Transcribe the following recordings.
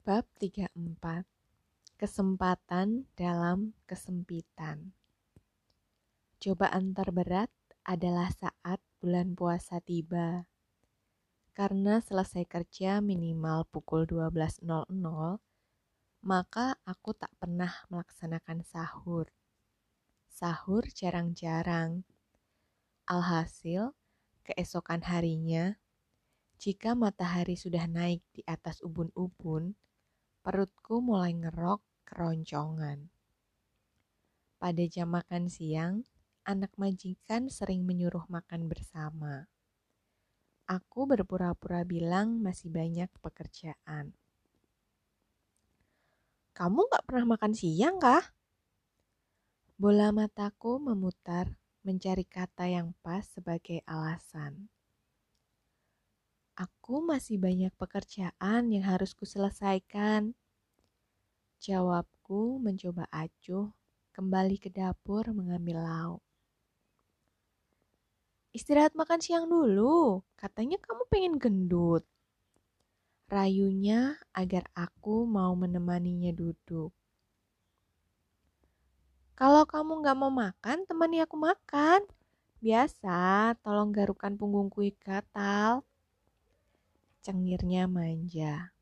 Bab 34 Kesempatan dalam kesempitan Cobaan terberat adalah saat bulan puasa tiba. Karena selesai kerja minimal pukul 12.00, maka aku tak pernah melaksanakan sahur. Sahur jarang-jarang. Alhasil, keesokan harinya, jika matahari sudah naik di atas ubun-ubun, perutku mulai ngerok keroncongan. Pada jam makan siang, anak majikan sering menyuruh makan bersama. Aku berpura-pura bilang masih banyak pekerjaan. Kamu gak pernah makan siang kah? Bola mataku memutar mencari kata yang pas sebagai alasan. Aku masih banyak pekerjaan yang harus kuselesaikan. Jawabku mencoba acuh kembali ke dapur mengambil lauk. Istirahat makan siang dulu, katanya kamu pengen gendut. Rayunya agar aku mau menemaninya duduk. Kalau kamu gak mau makan, temani aku makan. Biasa, tolong garukan punggungku gatal cengirnya manja.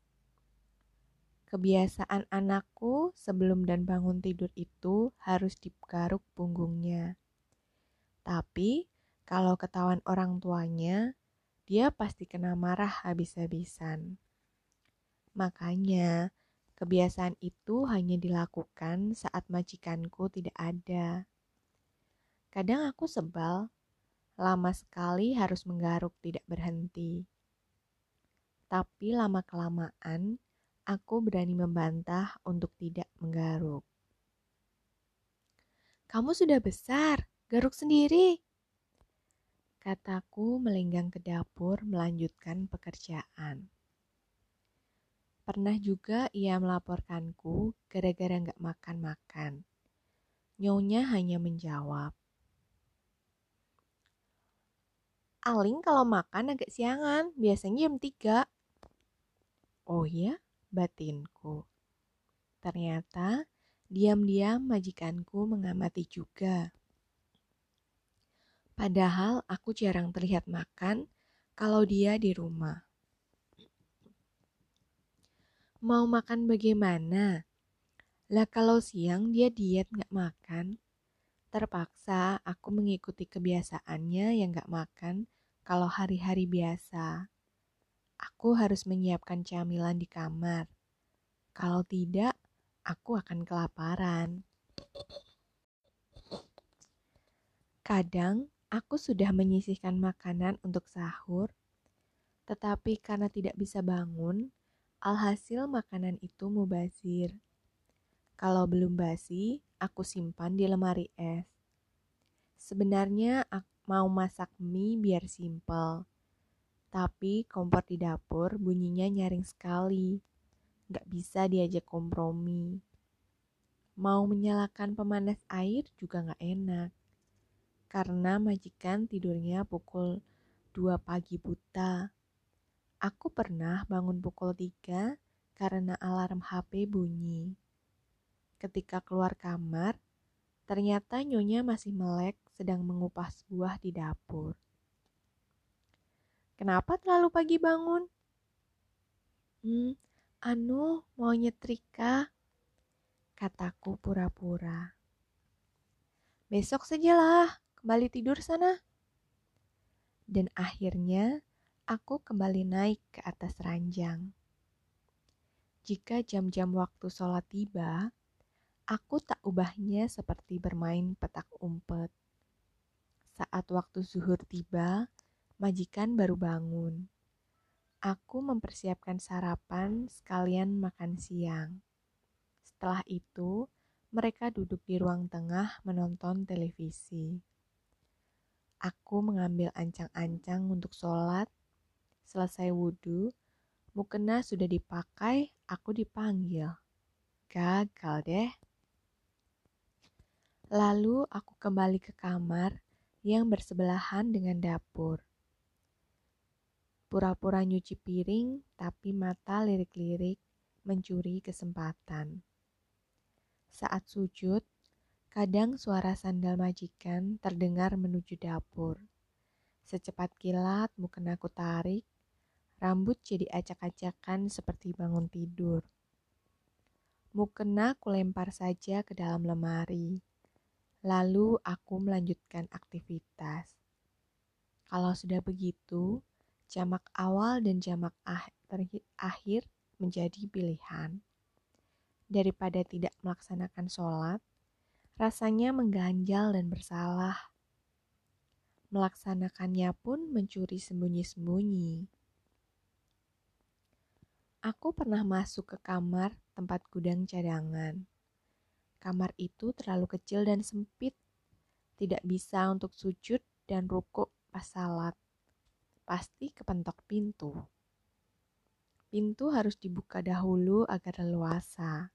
Kebiasaan anakku sebelum dan bangun tidur itu harus digaruk punggungnya. Tapi kalau ketahuan orang tuanya, dia pasti kena marah habis-habisan. Makanya, kebiasaan itu hanya dilakukan saat majikanku tidak ada. Kadang aku sebal, lama sekali harus menggaruk tidak berhenti. Tapi lama-kelamaan, aku berani membantah untuk tidak menggaruk. Kamu sudah besar, garuk sendiri. Kataku melenggang ke dapur melanjutkan pekerjaan. Pernah juga ia melaporkanku gara-gara nggak makan-makan. Nyonya hanya menjawab, Aling kalau makan agak siangan, biasanya jam 3. Oh ya, batinku. Ternyata diam-diam majikanku mengamati juga. Padahal aku jarang terlihat makan kalau dia di rumah. Mau makan bagaimana? Lah kalau siang dia diet gak makan. Terpaksa aku mengikuti kebiasaannya yang gak makan kalau hari-hari biasa aku harus menyiapkan camilan di kamar. Kalau tidak, aku akan kelaparan. Kadang aku sudah menyisihkan makanan untuk sahur, tetapi karena tidak bisa bangun, alhasil makanan itu mubazir. Kalau belum basi, aku simpan di lemari es. Sebenarnya aku mau masak mie biar simpel tapi kompor di dapur bunyinya nyaring sekali. Gak bisa diajak kompromi. Mau menyalakan pemanas air juga gak enak. Karena majikan tidurnya pukul 2 pagi buta. Aku pernah bangun pukul 3 karena alarm HP bunyi. Ketika keluar kamar, ternyata nyonya masih melek sedang mengupas buah di dapur. Kenapa terlalu pagi bangun? Hmm, anu mau nyetrika, kataku pura-pura. Besok sajalah, kembali tidur sana. Dan akhirnya aku kembali naik ke atas ranjang. Jika jam-jam waktu sholat tiba, aku tak ubahnya seperti bermain petak umpet. Saat waktu zuhur tiba, majikan baru bangun. Aku mempersiapkan sarapan sekalian makan siang. Setelah itu, mereka duduk di ruang tengah menonton televisi. Aku mengambil ancang-ancang untuk sholat. Selesai wudhu, mukena sudah dipakai, aku dipanggil. Gagal deh. Lalu aku kembali ke kamar yang bersebelahan dengan dapur. Pura-pura nyuci piring, tapi mata lirik-lirik mencuri kesempatan. Saat sujud, kadang suara sandal majikan terdengar menuju dapur. Secepat kilat mukenaku tarik, rambut jadi acak-acakan seperti bangun tidur. Mukena kulempar saja ke dalam lemari. Lalu aku melanjutkan aktivitas. Kalau sudah begitu, jamak awal dan jamak akhir menjadi pilihan. Daripada tidak melaksanakan sholat, rasanya mengganjal dan bersalah. Melaksanakannya pun mencuri sembunyi-sembunyi. Aku pernah masuk ke kamar tempat gudang cadangan. Kamar itu terlalu kecil dan sempit, tidak bisa untuk sujud dan rukuk pas salat. Pasti kepentok pintu. Pintu harus dibuka dahulu agar leluasa.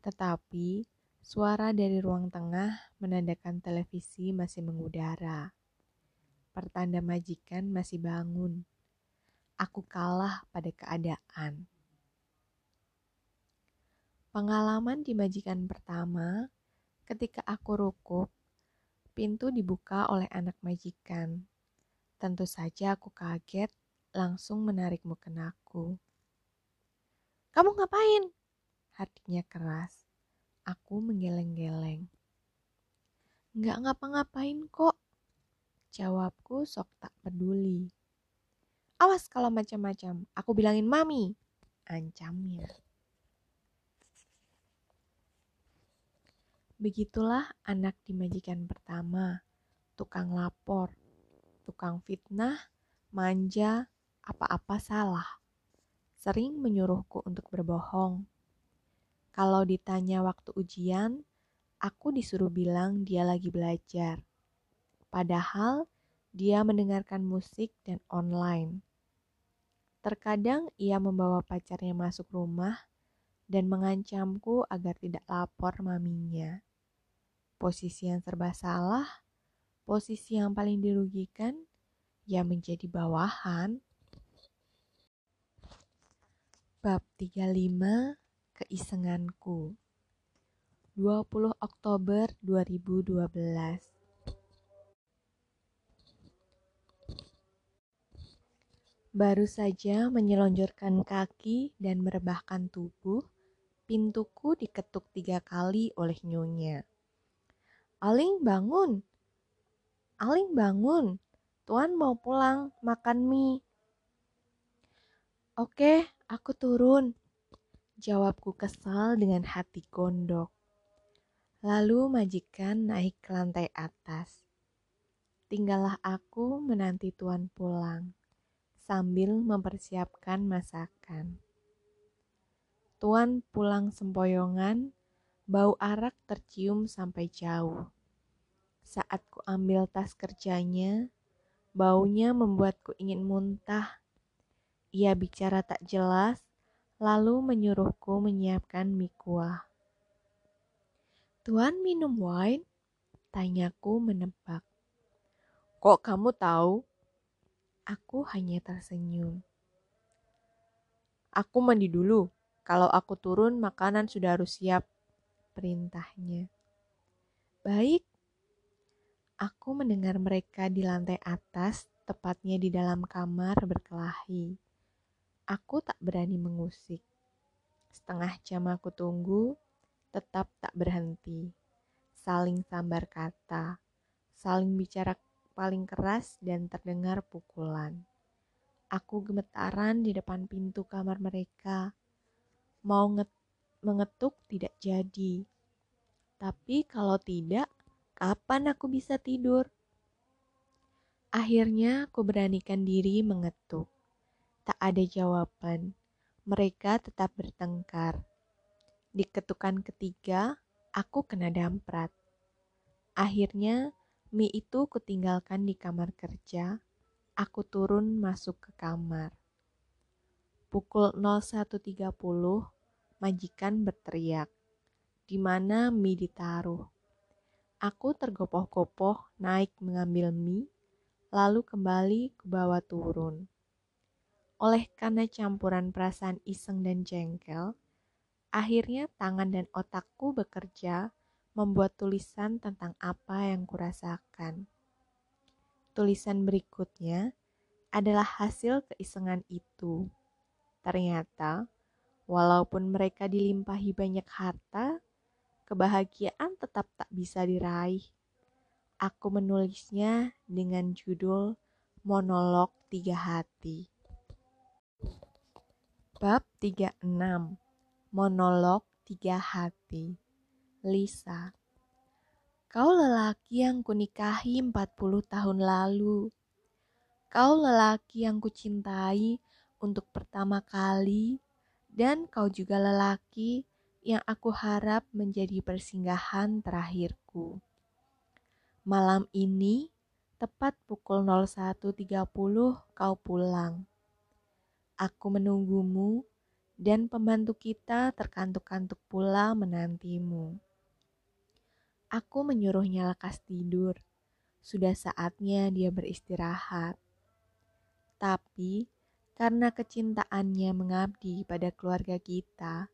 Tetapi suara dari ruang tengah menandakan televisi masih mengudara. Pertanda majikan masih bangun. Aku kalah pada keadaan. Pengalaman di majikan pertama, ketika aku rukuk, pintu dibuka oleh anak majikan. Tentu saja aku kaget langsung menarik mukenaku. Kamu ngapain? Hatinya keras. Aku menggeleng-geleng. Nggak ngapa-ngapain kok. Jawabku sok tak peduli. Awas kalau macam-macam, aku bilangin mami. Ancamnya. Begitulah anak di majikan pertama, tukang lapor, tukang fitnah, manja, apa-apa salah. Sering menyuruhku untuk berbohong. Kalau ditanya waktu ujian, aku disuruh bilang dia lagi belajar. Padahal dia mendengarkan musik dan online. Terkadang ia membawa pacarnya masuk rumah dan mengancamku agar tidak lapor maminya. Posisi yang serba salah, posisi yang paling dirugikan, ya menjadi bawahan. Bab 35 Keisenganku 20 Oktober 2012 Baru saja menyelonjorkan kaki dan merebahkan tubuh, pintuku diketuk tiga kali oleh nyonya. Aling bangun! Aling bangun! Tuan mau pulang makan mie. Oke, aku turun. Jawabku kesal dengan hati gondok. Lalu majikan naik ke lantai atas. Tinggallah aku menanti tuan pulang sambil mempersiapkan masakan. Tuan pulang sempoyongan, bau arak tercium sampai jauh. Saat ku ambil tas kerjanya, baunya membuatku ingin muntah ia bicara tak jelas, lalu menyuruhku menyiapkan mie kuah. Tuan minum wine? Tanyaku menebak. Kok kamu tahu? Aku hanya tersenyum. Aku mandi dulu. Kalau aku turun, makanan sudah harus siap. Perintahnya. Baik. Aku mendengar mereka di lantai atas, tepatnya di dalam kamar berkelahi. Aku tak berani mengusik. Setengah jam aku tunggu, tetap tak berhenti. Saling sambar kata, saling bicara paling keras dan terdengar pukulan. Aku gemetaran di depan pintu kamar mereka. Mau mengetuk tidak jadi. Tapi kalau tidak, kapan aku bisa tidur? Akhirnya aku beranikan diri mengetuk. Tak ada jawaban. Mereka tetap bertengkar. Di ketukan ketiga, aku kena damprat. Akhirnya, mie itu kutinggalkan di kamar kerja. Aku turun masuk ke kamar. Pukul 01.30, majikan berteriak. Di mana mie ditaruh? Aku tergopoh-gopoh naik mengambil mie, lalu kembali ke bawah turun. Oleh karena campuran perasaan iseng dan jengkel, akhirnya tangan dan otakku bekerja membuat tulisan tentang apa yang kurasakan. Tulisan berikutnya adalah hasil keisengan itu. Ternyata, walaupun mereka dilimpahi banyak harta, kebahagiaan tetap tak bisa diraih. Aku menulisnya dengan judul Monolog Tiga Hati. Bab 36 Monolog Tiga Hati Lisa Kau lelaki yang kunikahi 40 tahun lalu. Kau lelaki yang kucintai untuk pertama kali dan kau juga lelaki yang aku harap menjadi persinggahan terakhirku. Malam ini, tepat pukul 01.30 kau pulang Aku menunggumu, dan pembantu kita terkantuk-kantuk pula menantimu. Aku menyuruhnya lekas tidur. Sudah saatnya dia beristirahat. Tapi karena kecintaannya mengabdi pada keluarga kita,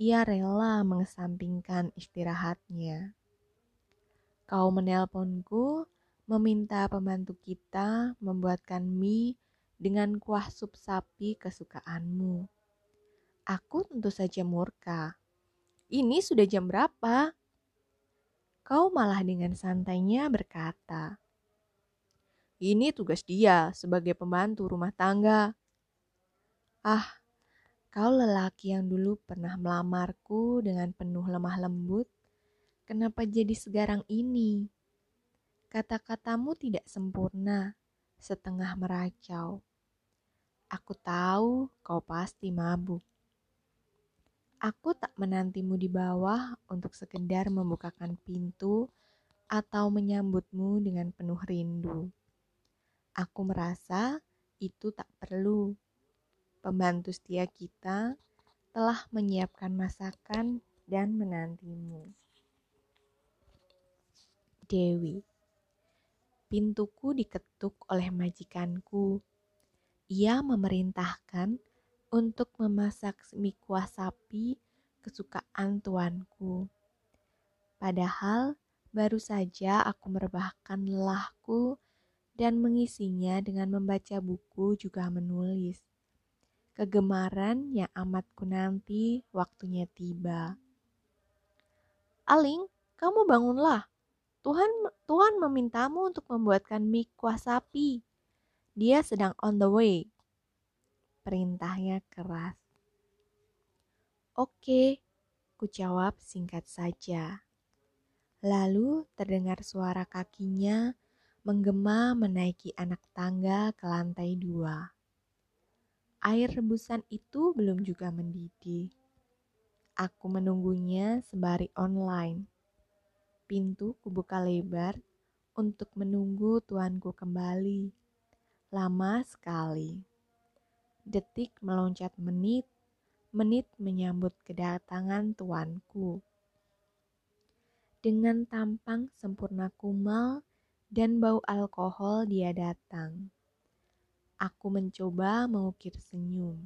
ia rela mengesampingkan istirahatnya. Kau menelponku meminta pembantu kita membuatkan mie dengan kuah sup sapi kesukaanmu. Aku tentu saja murka. Ini sudah jam berapa? Kau malah dengan santainya berkata, Ini tugas dia sebagai pembantu rumah tangga. Ah, kau lelaki yang dulu pernah melamarku dengan penuh lemah lembut, kenapa jadi segarang ini? Kata-katamu tidak sempurna, setengah meracau. Aku tahu kau pasti mabuk. Aku tak menantimu di bawah untuk sekedar membukakan pintu atau menyambutmu dengan penuh rindu. Aku merasa itu tak perlu. Pembantu setia kita telah menyiapkan masakan dan menantimu. Dewi Pintuku diketuk oleh majikanku ia memerintahkan untuk memasak mie kuah sapi kesukaan tuanku. Padahal baru saja aku merebahkan lelahku dan mengisinya dengan membaca buku juga menulis. Kegemaran yang amat ku nanti waktunya tiba. Aling, kamu bangunlah. Tuhan Tuhan memintamu untuk membuatkan mie kuah sapi. Dia sedang on the way. Perintahnya keras. Oke, ku jawab singkat saja. Lalu terdengar suara kakinya menggema menaiki anak tangga ke lantai dua. Air rebusan itu belum juga mendidih. Aku menunggunya sembari online. Pintu kubuka lebar untuk menunggu tuanku kembali. Lama sekali. Detik meloncat menit, menit menyambut kedatangan tuanku. Dengan tampang sempurna kumal dan bau alkohol dia datang. Aku mencoba mengukir senyum.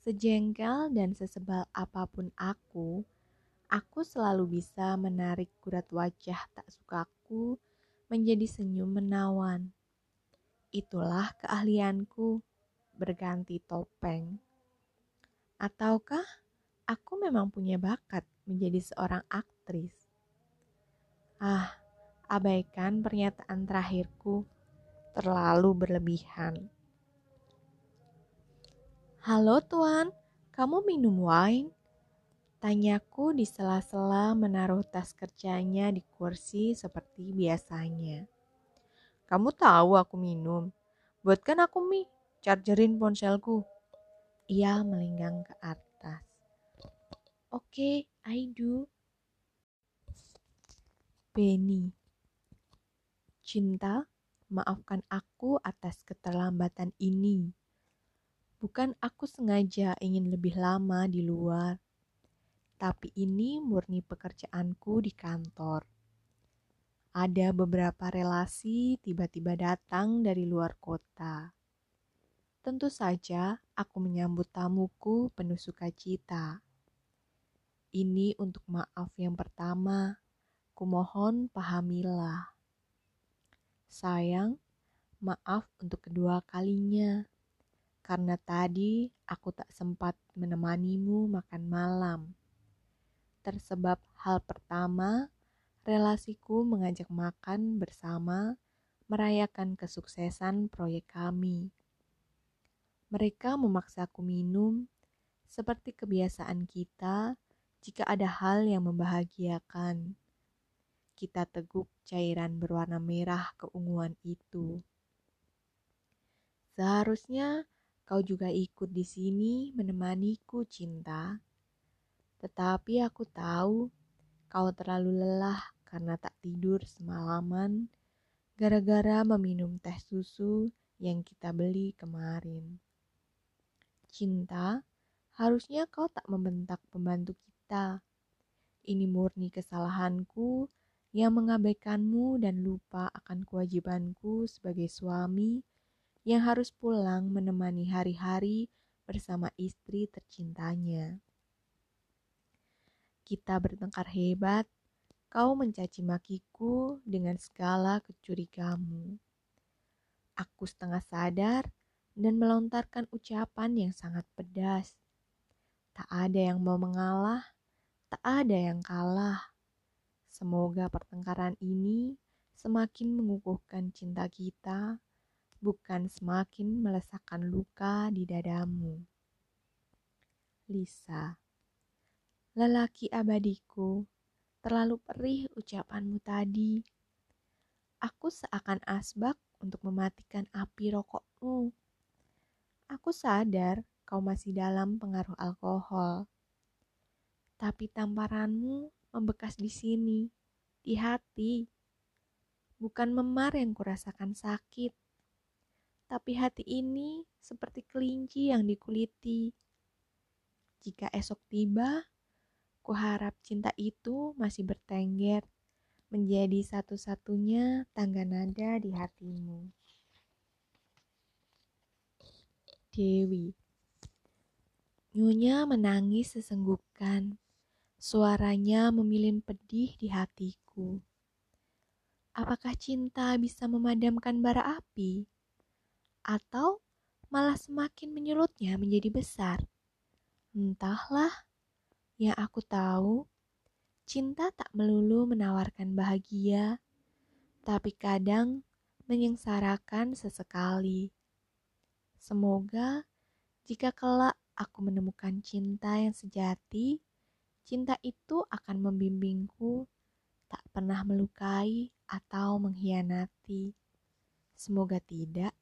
Sejengkel dan sesebal apa pun aku, aku selalu bisa menarik kurat wajah tak sukaku menjadi senyum menawan. Itulah keahlianku berganti topeng. Ataukah aku memang punya bakat menjadi seorang aktris? Ah, abaikan pernyataan terakhirku terlalu berlebihan. Halo tuan, kamu minum wine? Tanyaku di sela-sela menaruh tas kerjanya di kursi seperti biasanya. Kamu tahu aku minum. Buatkan aku mie, chargerin ponselku. Ia melinggang ke atas. Oke, okay, I do. Benny. Cinta, maafkan aku atas keterlambatan ini. Bukan aku sengaja ingin lebih lama di luar, tapi ini murni pekerjaanku di kantor ada beberapa relasi tiba-tiba datang dari luar kota. Tentu saja aku menyambut tamuku penuh sukacita. Ini untuk maaf yang pertama. Kumohon pahamilah. Sayang, maaf untuk kedua kalinya. Karena tadi aku tak sempat menemanimu makan malam. Tersebab hal pertama, relasiku mengajak makan bersama merayakan kesuksesan proyek kami. Mereka memaksaku minum seperti kebiasaan kita jika ada hal yang membahagiakan. Kita teguk cairan berwarna merah keunguan itu. Seharusnya kau juga ikut di sini menemaniku, cinta. Tetapi aku tahu kau terlalu lelah karena tak tidur semalaman gara-gara meminum teh susu yang kita beli kemarin. Cinta, harusnya kau tak membentak pembantu kita. Ini murni kesalahanku yang mengabaikanmu dan lupa akan kewajibanku sebagai suami yang harus pulang menemani hari-hari bersama istri tercintanya. Kita bertengkar hebat, kau mencaci makiku dengan segala kecurigamu. Aku setengah sadar dan melontarkan ucapan yang sangat pedas. Tak ada yang mau mengalah, Tak ada yang kalah. Semoga pertengkaran ini semakin mengukuhkan cinta kita, bukan semakin melesakkan luka di dadamu. Lisa, lelaki abadiku, terlalu perih ucapanmu tadi. Aku seakan asbak untuk mematikan api rokokmu. Aku sadar kau masih dalam pengaruh alkohol tapi tamparanmu membekas di sini, di hati. Bukan memar yang kurasakan sakit, tapi hati ini seperti kelinci yang dikuliti. Jika esok tiba, kuharap cinta itu masih bertengger menjadi satu-satunya tangga nada di hatimu. Dewi Nyonya menangis sesenggukan Suaranya memilin pedih di hatiku. Apakah cinta bisa memadamkan bara api? Atau malah semakin menyulutnya menjadi besar? Entahlah, yang aku tahu, cinta tak melulu menawarkan bahagia, tapi kadang menyengsarakan sesekali. Semoga jika kelak aku menemukan cinta yang sejati, Cinta itu akan membimbingku, tak pernah melukai atau mengkhianati. Semoga tidak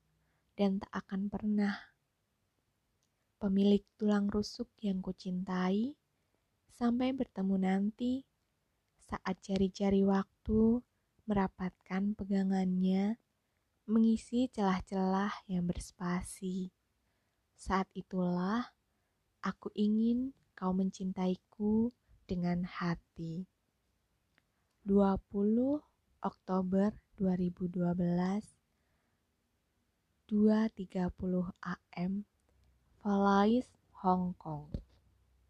dan tak akan pernah. Pemilik tulang rusuk yang kucintai, sampai bertemu nanti saat cari-cari waktu merapatkan pegangannya, mengisi celah-celah yang berspasi. Saat itulah aku ingin kau mencintaiku dengan hati. 20 Oktober 2012 2.30 AM Valais, Hong Kong